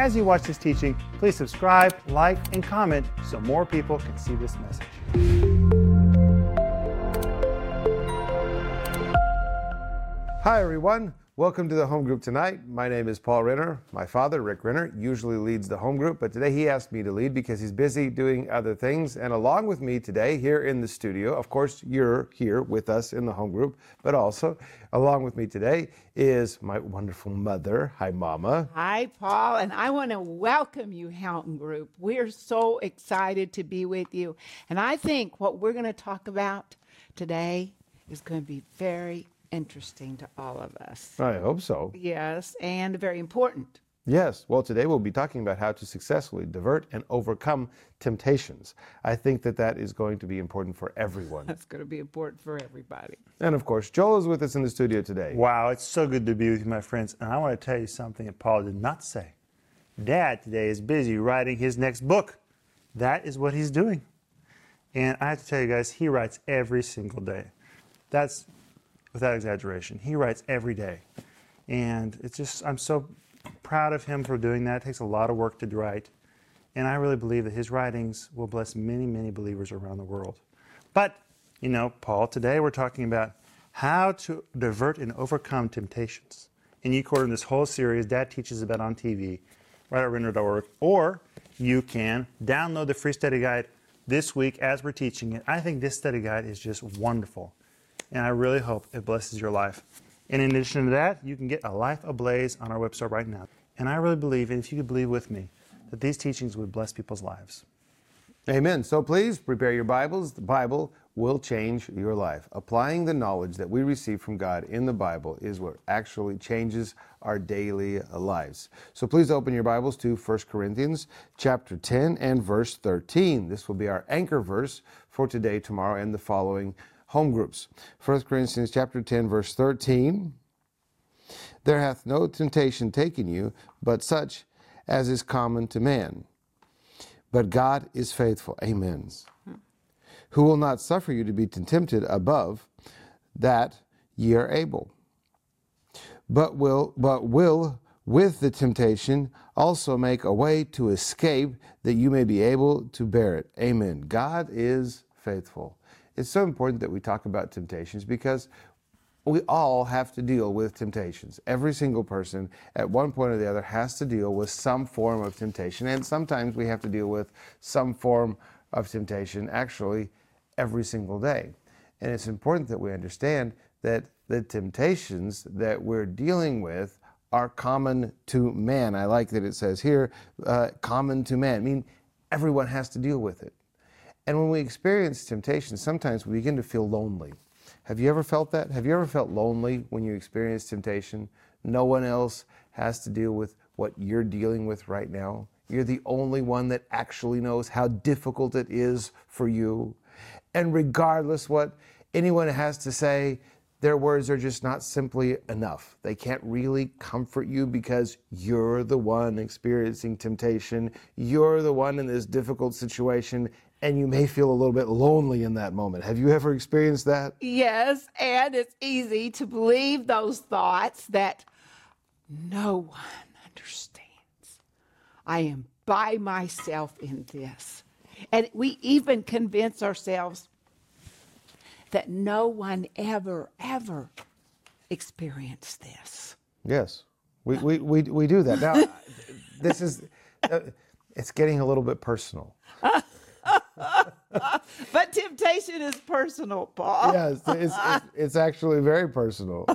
As you watch this teaching, please subscribe, like, and comment so more people can see this message. Hi, everyone. Welcome to the home group tonight. My name is Paul Renner. My father, Rick Renner, usually leads the home group, but today he asked me to lead because he's busy doing other things. And along with me today, here in the studio, of course, you're here with us in the home group, but also along with me today is my wonderful mother. Hi, Mama. Hi, Paul, and I want to welcome you, home group. We're so excited to be with you. And I think what we're going to talk about today is going to be very interesting to all of us. I hope so. Yes, and very important. Yes. Well, today we'll be talking about how to successfully divert and overcome temptations. I think that that is going to be important for everyone. That's going to be important for everybody. and of course, Joel is with us in the studio today. Wow, it's so good to be with you, my friends. And I want to tell you something that Paul did not say. Dad today is busy writing his next book. That is what he's doing. And I have to tell you guys, he writes every single day. That's without exaggeration. He writes every day. And it's just, I'm so proud of him for doing that. It takes a lot of work to write. And I really believe that his writings will bless many, many believers around the world. But, you know, Paul, today we're talking about how to divert and overcome temptations. And you in this whole series, Dad teaches about on TV, right at Renner.org. Or you can download the free study guide this week as we're teaching it. I think this study guide is just wonderful. And I really hope it blesses your life. And in addition to that, you can get a life ablaze on our website right now. And I really believe, and if you could believe with me, that these teachings would bless people's lives. Amen. So please prepare your Bibles. The Bible will change your life. Applying the knowledge that we receive from God in the Bible is what actually changes our daily lives. So please open your Bibles to 1 Corinthians chapter 10 and verse 13. This will be our anchor verse for today, tomorrow, and the following home groups. 1 Corinthians chapter 10 verse 13. There hath no temptation taken you, but such as is common to man. But God is faithful. Amen. Who will not suffer you to be tempted above that ye are able, but will but will with the temptation also make a way to escape that you may be able to bear it. Amen. God is faithful. It's so important that we talk about temptations because we all have to deal with temptations. Every single person at one point or the other has to deal with some form of temptation. And sometimes we have to deal with some form of temptation actually every single day. And it's important that we understand that the temptations that we're dealing with are common to man. I like that it says here, uh, common to man. I mean, everyone has to deal with it. And when we experience temptation, sometimes we begin to feel lonely. Have you ever felt that? Have you ever felt lonely when you experience temptation? No one else has to deal with what you're dealing with right now. You're the only one that actually knows how difficult it is for you. And regardless what anyone has to say, their words are just not simply enough. They can't really comfort you because you're the one experiencing temptation. You're the one in this difficult situation, and you may feel a little bit lonely in that moment. Have you ever experienced that? Yes, and it's easy to believe those thoughts that no one understands. I am by myself in this. And we even convince ourselves that no one ever, ever experienced this. Yes, we, we, we, we do that. Now, this is, uh, it's getting a little bit personal. but temptation is personal, Paul. Yes, it's, it's, it's actually very personal.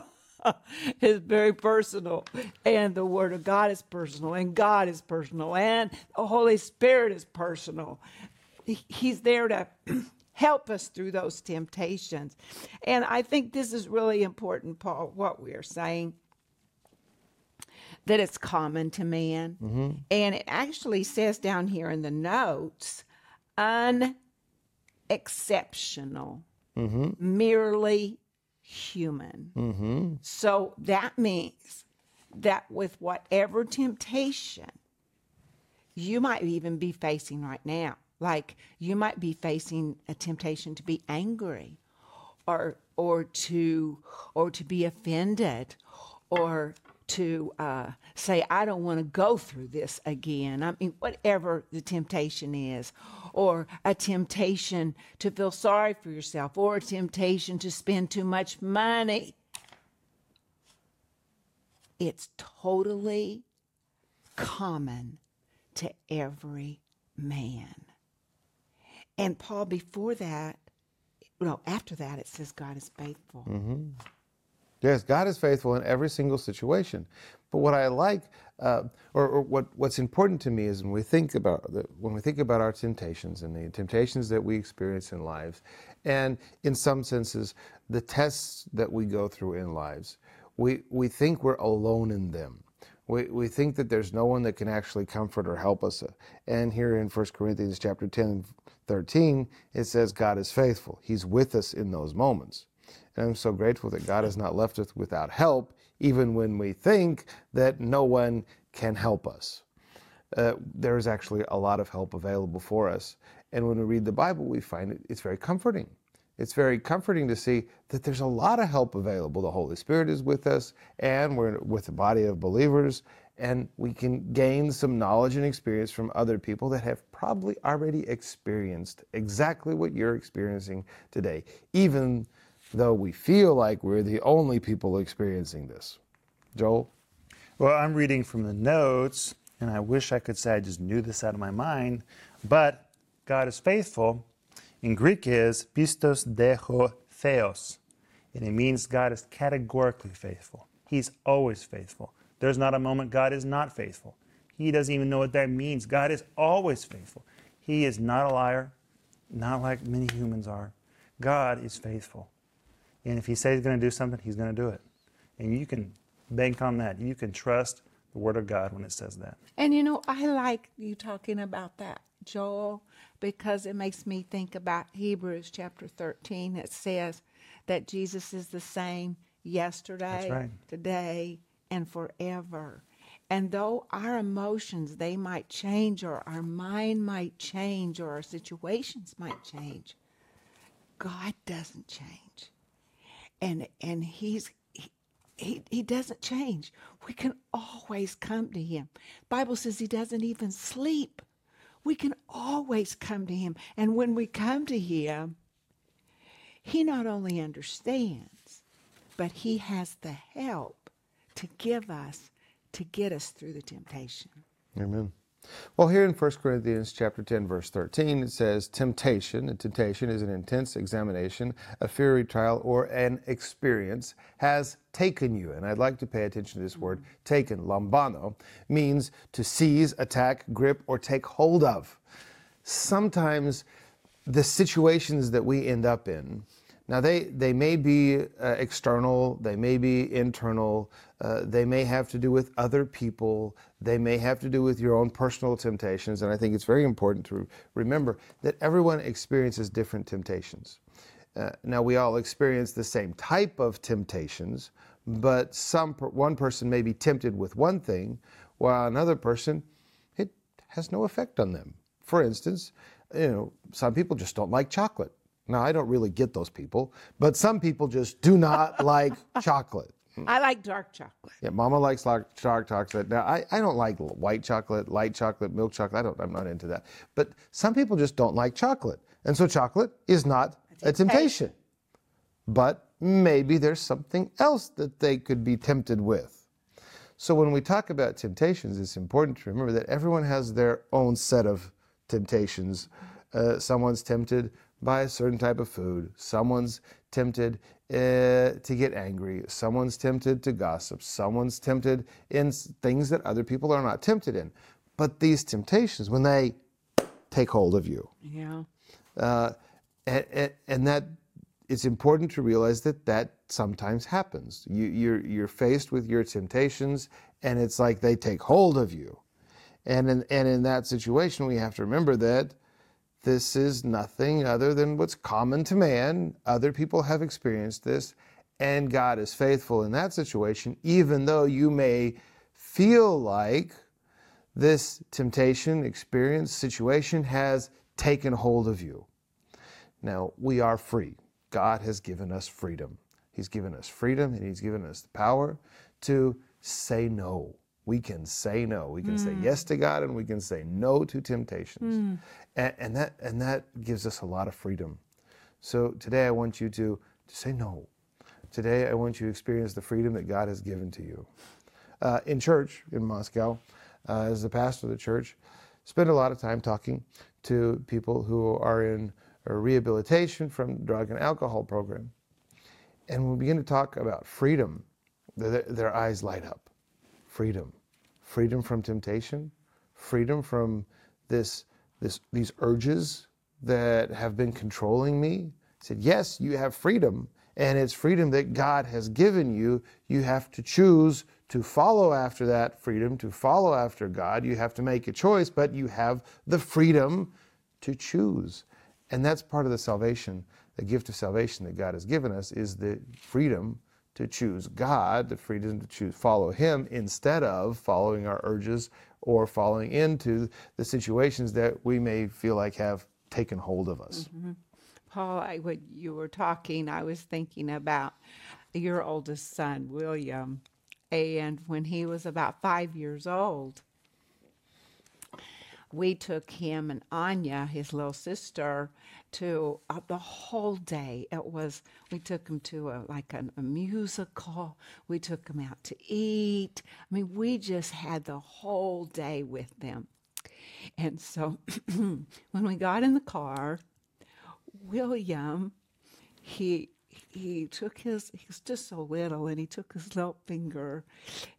it's very personal. And the Word of God is personal, and God is personal, and the Holy Spirit is personal. He's there to help us through those temptations. And I think this is really important, Paul, what we are saying. That it's common to man. Mm-hmm. And it actually says down here in the notes unexceptional, mm-hmm. merely human. Mm-hmm. So that means that with whatever temptation you might even be facing right now, like you might be facing a temptation to be angry or or to or to be offended or to uh, say, I don't want to go through this again. I mean, whatever the temptation is, or a temptation to feel sorry for yourself, or a temptation to spend too much money. It's totally common to every man. And Paul, before that, no, after that, it says God is faithful. Yes, God is faithful in every single situation. But what I like, uh, or, or what, what's important to me, is when we think about the, when we think about our temptations and the temptations that we experience in lives, and in some senses, the tests that we go through in lives, we we think we're alone in them. We, we think that there's no one that can actually comfort or help us. And here in 1 Corinthians chapter 10, 13, it says God is faithful. He's with us in those moments. And I'm so grateful that God has not left us without help, even when we think that no one can help us. Uh, there is actually a lot of help available for us. And when we read the Bible, we find it, it's very comforting. It's very comforting to see that there's a lot of help available. The Holy Spirit is with us, and we're with a body of believers, and we can gain some knowledge and experience from other people that have probably already experienced exactly what you're experiencing today, even though we feel like we're the only people experiencing this. Joel? Well, I'm reading from the notes, and I wish I could say I just knew this out of my mind, but God is faithful. In Greek is pistos deho theos, and it means God is categorically faithful. He's always faithful. There's not a moment God is not faithful. He doesn't even know what that means. God is always faithful. He is not a liar, not like many humans are. God is faithful. And if he says he's going to do something, he's going to do it. And you can bank on that. You can trust the word of God when it says that. And you know, I like you talking about that, Joel, because it makes me think about Hebrews chapter 13 that says that Jesus is the same yesterday, right. today, and forever. And though our emotions they might change or our mind might change or our situations might change, God doesn't change. And and he's he, he, he doesn't change. We can always come to him. Bible says he doesn't even sleep. We can always come to him. And when we come to him, he not only understands, but he has the help to give us to get us through the temptation. Amen. Well, here in 1 Corinthians chapter 10, verse 13, it says, Temptation, and temptation is an intense examination, a fiery trial, or an experience, has taken you. And I'd like to pay attention to this word, taken, lambano, means to seize, attack, grip, or take hold of. Sometimes the situations that we end up in, now, they, they may be uh, external, they may be internal, uh, they may have to do with other people, they may have to do with your own personal temptations. And I think it's very important to remember that everyone experiences different temptations. Uh, now, we all experience the same type of temptations, but some one person may be tempted with one thing, while another person, it has no effect on them. For instance, you know, some people just don't like chocolate. Now, I don't really get those people, but some people just do not like chocolate. I like dark chocolate. Yeah, Mama likes dark chocolate. Now, I, I don't like white chocolate, light chocolate, milk chocolate. I don't, I'm not into that. But some people just don't like chocolate. And so chocolate is not a temptation. But maybe there's something else that they could be tempted with. So when we talk about temptations, it's important to remember that everyone has their own set of temptations. Uh, someone's tempted by a certain type of food. Someone's tempted uh, to get angry. Someone's tempted to gossip. Someone's tempted in things that other people are not tempted in. But these temptations, when they take hold of you, Yeah. uh, and, and that it's important to realize that that sometimes happens. You, you're, you're faced with your temptations, and it's like they take hold of you. And in, and in that situation, we have to remember that this is nothing other than what's common to man. Other people have experienced this, and God is faithful in that situation, even though you may feel like this temptation, experience, situation has taken hold of you. Now, we are free. God has given us freedom. He's given us freedom and He's given us the power to say no. We can say no. We can say yes to God and we can say no to temptations. And, and, that, and that gives us a lot of freedom. So today I want you to, to say no. Today I want you to experience the freedom that God has given to you. Uh, in church in Moscow, uh, as the pastor of the church, spend a lot of time talking to people who are in rehabilitation from drug and alcohol program. And when we begin to talk about freedom, their, their eyes light up. Freedom. Freedom from temptation, freedom from this, this, these urges that have been controlling me. I said, Yes, you have freedom, and it's freedom that God has given you. You have to choose to follow after that freedom, to follow after God. You have to make a choice, but you have the freedom to choose. And that's part of the salvation, the gift of salvation that God has given us is the freedom to choose God, the freedom to choose follow Him instead of following our urges or falling into the situations that we may feel like have taken hold of us. Mm-hmm. Paul, I, when you were talking, I was thinking about your oldest son, William. And when he was about five years old, we took him and Anya, his little sister, to uh, the whole day. It was we took him to a like an, a musical. We took him out to eat. I mean, we just had the whole day with them. And so when we got in the car, William, he he took his he was just so little and he took his little finger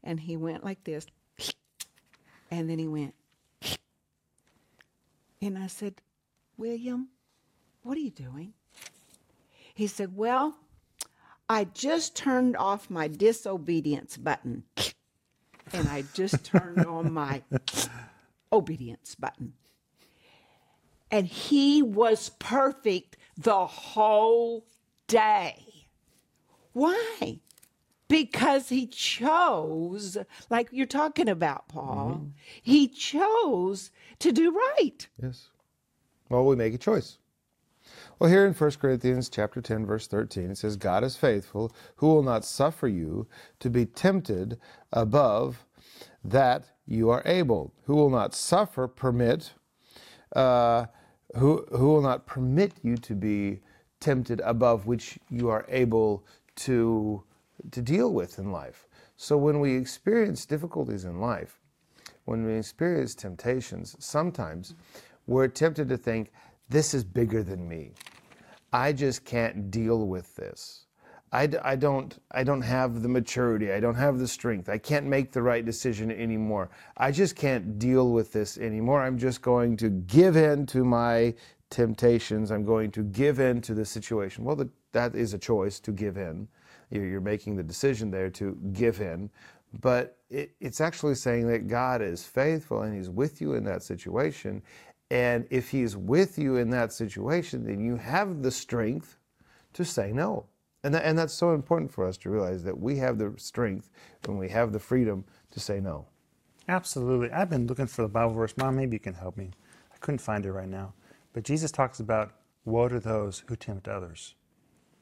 and he went like this and then he went and I said, William, what are you doing? He said, Well, I just turned off my disobedience button and I just turned on my obedience button. And he was perfect the whole day. Why? Because he chose, like you're talking about, Paul, he chose to do right. Yes. Well, we make a choice. Well, here in 1 Corinthians chapter 10 verse 13 it says God is faithful who will not suffer you to be tempted above that you are able who will not suffer permit uh, who who will not permit you to be tempted above which you are able to to deal with in life. So when we experience difficulties in life, when we experience temptations, sometimes we're tempted to think, this is bigger than me. I just can't deal with this. I, d- I don't, I don't have the maturity. I don't have the strength. I can't make the right decision anymore. I just can't deal with this anymore. I'm just going to give in to my temptations. I'm going to give in to the situation. Well, the, that is a choice to give in. You're, making the decision there to give in. But it, it's actually saying that God is faithful and He's with you in that situation. And if He's with you in that situation, then you have the strength to say no. And, and that's so important for us to realize that we have the strength when we have the freedom to say no. Absolutely. I've been looking for the Bible verse. Mom, maybe you can help me. I couldn't find it right now. But Jesus talks about woe to those who tempt others.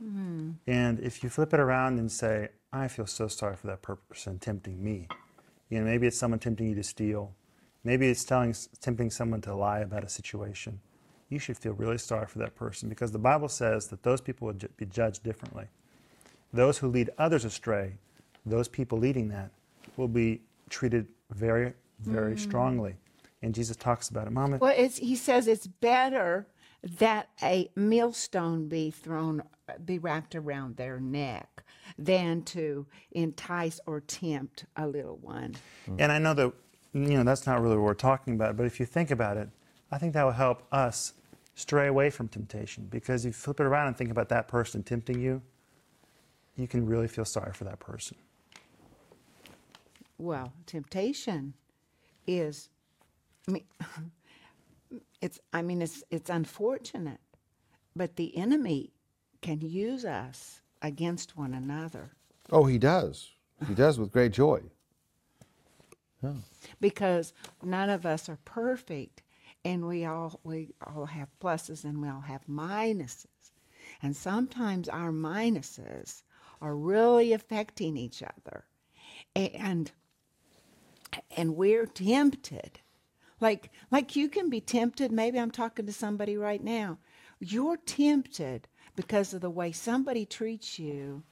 Hmm. And if you flip it around and say, I feel so sorry for that person tempting me. You know, maybe it's someone tempting you to steal. Maybe it's telling, tempting someone to lie about a situation. You should feel really sorry for that person because the Bible says that those people would be judged differently. Those who lead others astray, those people leading that, will be treated very, very hmm. strongly. And Jesus talks about it. Mama, Well, it's, he says it's better that a millstone be thrown, be wrapped around their neck than to entice or tempt a little one. Mm. And I know that you know that's not really what we're talking about, but if you think about it, I think that will help us stray away from temptation because if you flip it around and think about that person tempting you, you can really feel sorry for that person. Well, temptation is, I mean, it's, I mean, it's, it's unfortunate, but the enemy can use us against one another Oh, he does. He does with great joy. because none of us are perfect and we all we all have pluses and we all have minuses and sometimes our minuses are really affecting each other and and we're tempted like like you can be tempted maybe i'm talking to somebody right now. You're tempted because of the way somebody treats you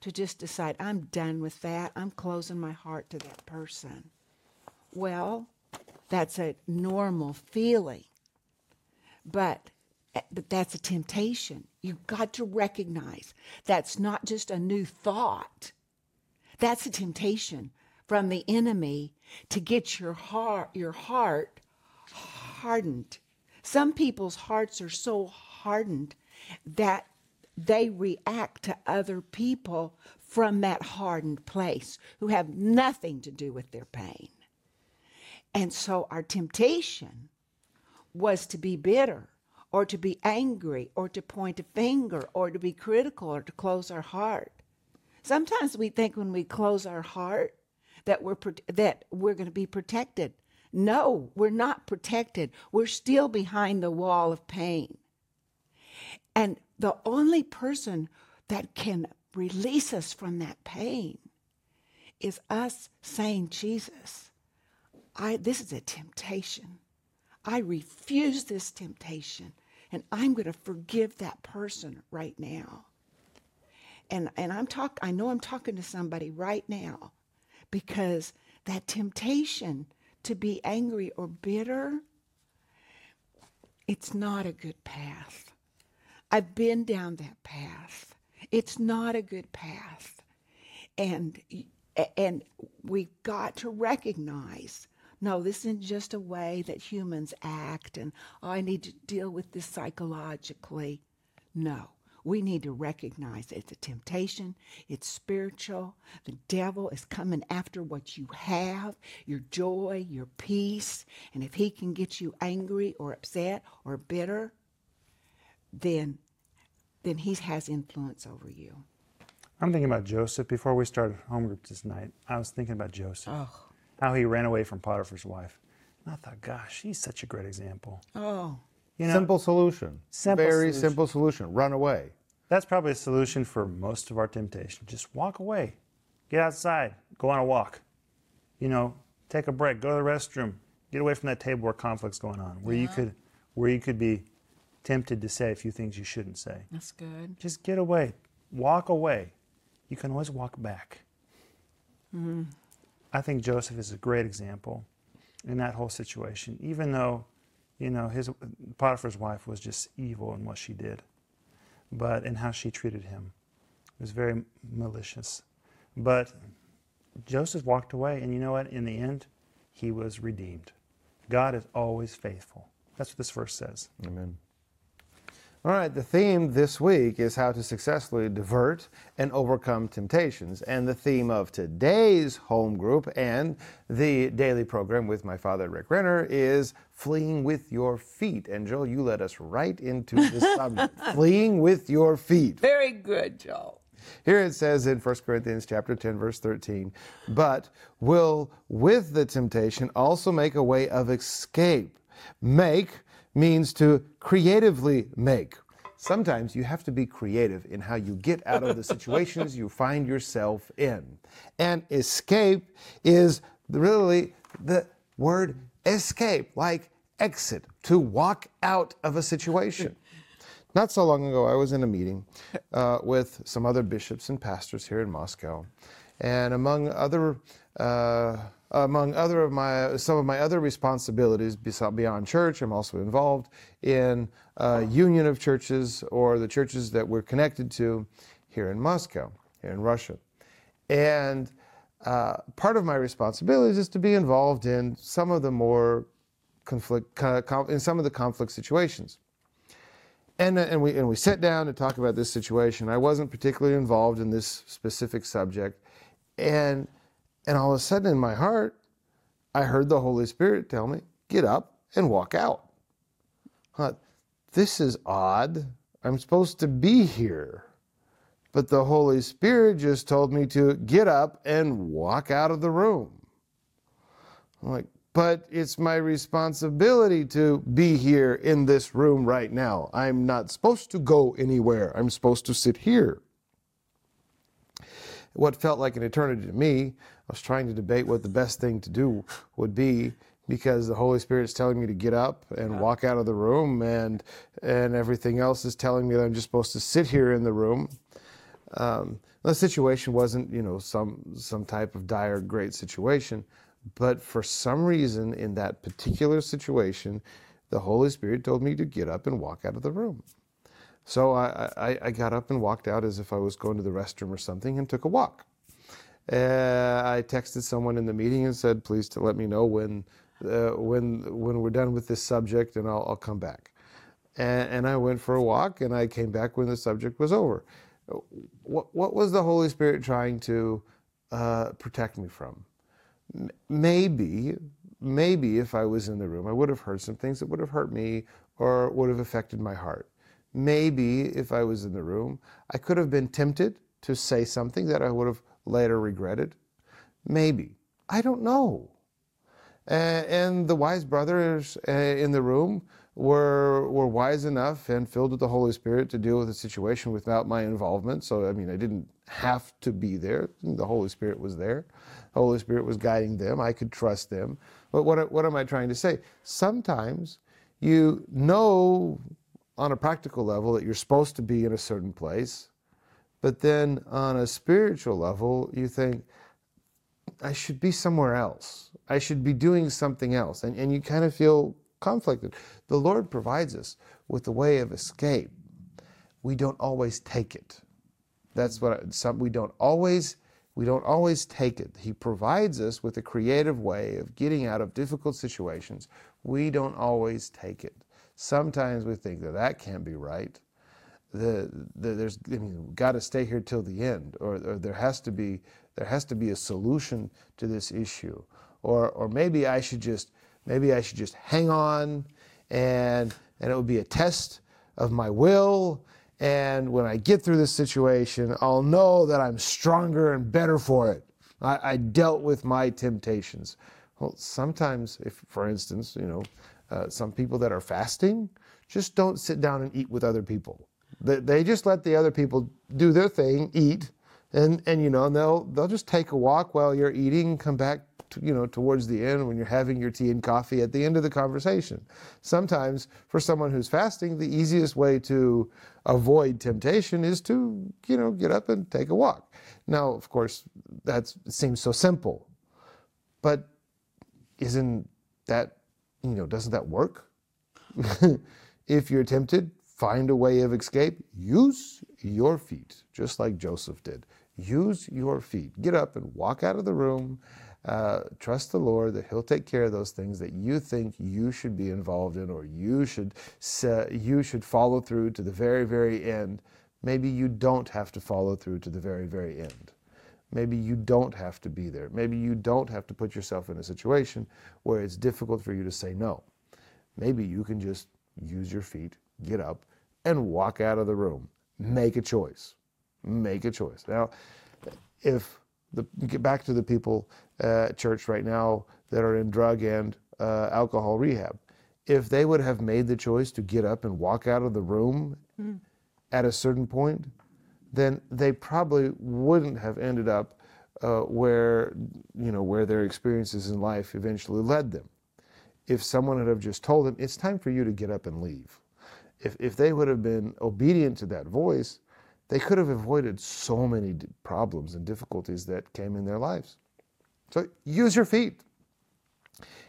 to just decide i'm done with that. I'm closing my heart to that person. Well that's a normal feeling. But eh, but that's a temptation. You've got to recognize that's not just a new thought. That's a temptation from the enemy to get your heart your heart hardened. Some people's hearts are so hardened that they react to other people from that hardened place who have nothing to do with their pain. And so our temptation was to be bitter or to be angry or to point a finger or to be critical or to close our heart. Sometimes we think when we close our heart that we're that we're going to be protected. No, we're not protected. We're still behind the wall of pain. And the only person that can release us from that pain is us saying, Jesus, I, this is a temptation. I refuse this temptation, and I'm going to forgive that person right now and and I'm talk I know I'm talking to somebody right now because that temptation to be angry or bitter it's not a good path. I've been down that path. It's not a good path. And and we've got to recognize no, this isn't just a way that humans act and oh, I need to deal with this psychologically. No. We need to recognize it's a temptation, it's spiritual. The devil is coming after what you have your joy, your peace. And if he can get you angry or upset or bitter, then, then he has influence over you. I'm thinking about Joseph. Before we started home group this night, I was thinking about Joseph. Oh. How he ran away from Potiphar's wife. And I thought, gosh, he's such a great example. Oh. You know, simple solution. Simple Very solution. simple solution. Run away. That's probably a solution for most of our temptation. Just walk away. Get outside. Go on a walk. You know, take a break. Go to the restroom. Get away from that table where conflict's going on, where yeah. you could where you could be tempted to say a few things you shouldn't say. That's good. Just get away. Walk away. You can always walk back. Mm-hmm. I think Joseph is a great example in that whole situation, even though you know, his Potiphar's wife was just evil in what she did, but in how she treated him. It was very malicious. But Joseph walked away, and you know what? In the end, he was redeemed. God is always faithful. That's what this verse says. Amen. All right, the theme this week is how to successfully divert and overcome temptations. And the theme of today's home group and the daily program with my father, Rick Renner, is fleeing with your feet. And Joel, you led us right into the subject fleeing with your feet. Very good, Joel. Here it says in 1 Corinthians chapter 10 verse 13, but will with the temptation also make a way of escape. Make means to creatively make. Sometimes you have to be creative in how you get out of the situations you find yourself in. And escape is really the word escape, like exit, to walk out of a situation. Not so long ago, I was in a meeting uh, with some other bishops and pastors here in Moscow. And among other uh, among other of my some of my other responsibilities beyond church, I'm also involved in a union of churches or the churches that we're connected to here in Moscow, here in Russia, and uh, part of my responsibilities is to be involved in some of the more conflict in some of the conflict situations. And, uh, and, we, and we sat down to talk about this situation. I wasn't particularly involved in this specific subject. And and all of a sudden in my heart, I heard the Holy Spirit tell me, get up and walk out. thought, this is odd. I'm supposed to be here. But the Holy Spirit just told me to get up and walk out of the room. I'm like, but it's my responsibility to be here in this room right now. I'm not supposed to go anywhere. I'm supposed to sit here. what felt like an eternity to me. I was trying to debate what the best thing to do would be because the Holy Spirit's telling me to get up and walk out of the room, and and everything else is telling me that I'm just supposed to sit here in the room. Um, the situation wasn't, you know, some some type of dire, great situation, but for some reason in that particular situation, the Holy Spirit told me to get up and walk out of the room. So I, I, I got up and walked out as if I was going to the restroom or something and took a walk. Uh, I texted someone in the meeting and said, please to let me know when, uh, when, when we're done with this subject and I'll, I'll come back. And, and I went for a walk and I came back when the subject was over. What, what was the Holy Spirit trying to uh, protect me from? Maybe, maybe if I was in the room, I would have heard some things that would have hurt me or would have affected my heart. Maybe if I was in the room, I could have been tempted to say something that I would have later regretted. Maybe. I don't know. and the wise brothers uh, in the room were were wise enough and filled with the Holy Spirit to deal with the situation without my involvement. So I mean, I didn't have to be there. The Holy Spirit was there. The Holy Spirit was guiding them. I could trust them. But what what am I trying to say? Sometimes you know on a practical level that you're supposed to be in a certain place, but then on a spiritual level, you think, I should be somewhere else. I should be doing something else. And, and you kind of feel conflicted. The Lord provides us with a way of escape. We don't always take it. That's what some, we don't always we don't always take it. He provides us with a creative way of getting out of difficult situations. We don't always take it. Sometimes we think that that can't be right. The, the, there's I mean, got to stay here till the end, or, or there has to be there has to be a solution to this issue, or or maybe I should just maybe I should just hang on, and and it would be a test of my will. And when I get through this situation, I'll know that I'm stronger and better for it. I, I dealt with my temptations. Well, sometimes, if for instance, you know, uh, some people that are fasting just don't sit down and eat with other people. They, just let the other people do their thing, eat, and and you know they'll they'll just take a walk while you're eating, come back to, you know towards the end when you're having your tea and coffee at the end of the conversation. Sometimes for someone who's fasting, the easiest way to avoid temptation is to you know get up and take a walk. Now, of course, that seems so simple, but isn't that you know, doesn't that work? if you're tempted, find a way of escape. Use your feet, just like Joseph did. Use your feet. Get up and walk out of the room. Uh, trust the Lord that He'll take care of those things that you think you should be involved in, or you should uh, you should follow through to the very, very end. Maybe you don't have to follow through to the very, very end. Maybe you don't have to be there. Maybe you don't have to put yourself in a situation where it's difficult for you to say no. Maybe you can just use your feet, get up, and walk out of the room. Make a choice. Make a choice. Now, if the, get back to the people at church right now that are in drug and uh, alcohol rehab, if they would have made the choice to get up and walk out of the room mm. at a certain point, then they probably wouldn't have ended up uh, where you know where their experiences in life eventually led them. If someone had have just told them, "It's time for you to get up and leave," if if they would have been obedient to that voice, they could have avoided so many problems and difficulties that came in their lives. So use your feet.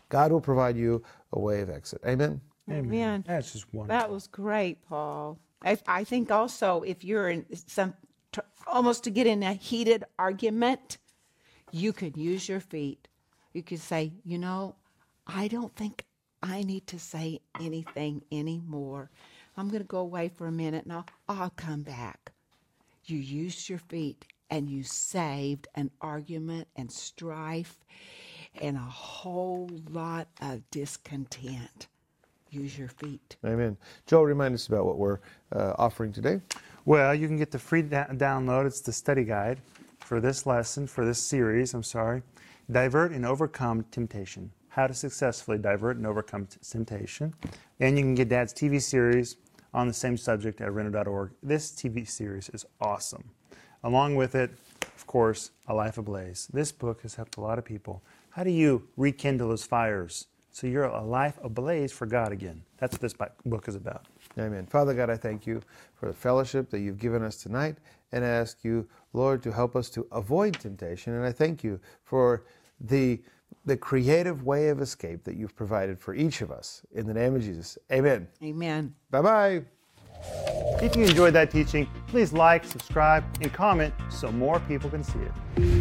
God will provide you a way of exit. Amen. Amen. That's just wonderful. That was great, Paul. I, I think also if you're in some almost to get in a heated argument, you could use your feet. You could say, you know, I don't think I need to say anything anymore. I'm going to go away for a minute and I'll, I'll come back. You used your feet and you saved an argument and strife and a whole lot of discontent use your feet. Amen. Joel, remind us about what we're uh, offering today. Well, you can get the free da- download. It's the study guide for this lesson, for this series, I'm sorry. Divert and Overcome Temptation. How to successfully divert and overcome temptation. And you can get Dad's TV series on the same subject at renner.org. This TV series is awesome. Along with it, of course, A Life Ablaze. This book has helped a lot of people. How do you rekindle those fires so you're a life ablaze for God again? That's what this book is about. Amen. Father God, I thank you for the fellowship that you've given us tonight and I ask you, Lord, to help us to avoid temptation. And I thank you for the, the creative way of escape that you've provided for each of us. In the name of Jesus, amen. Amen. Bye bye. If you enjoyed that teaching, please like, subscribe, and comment so more people can see it.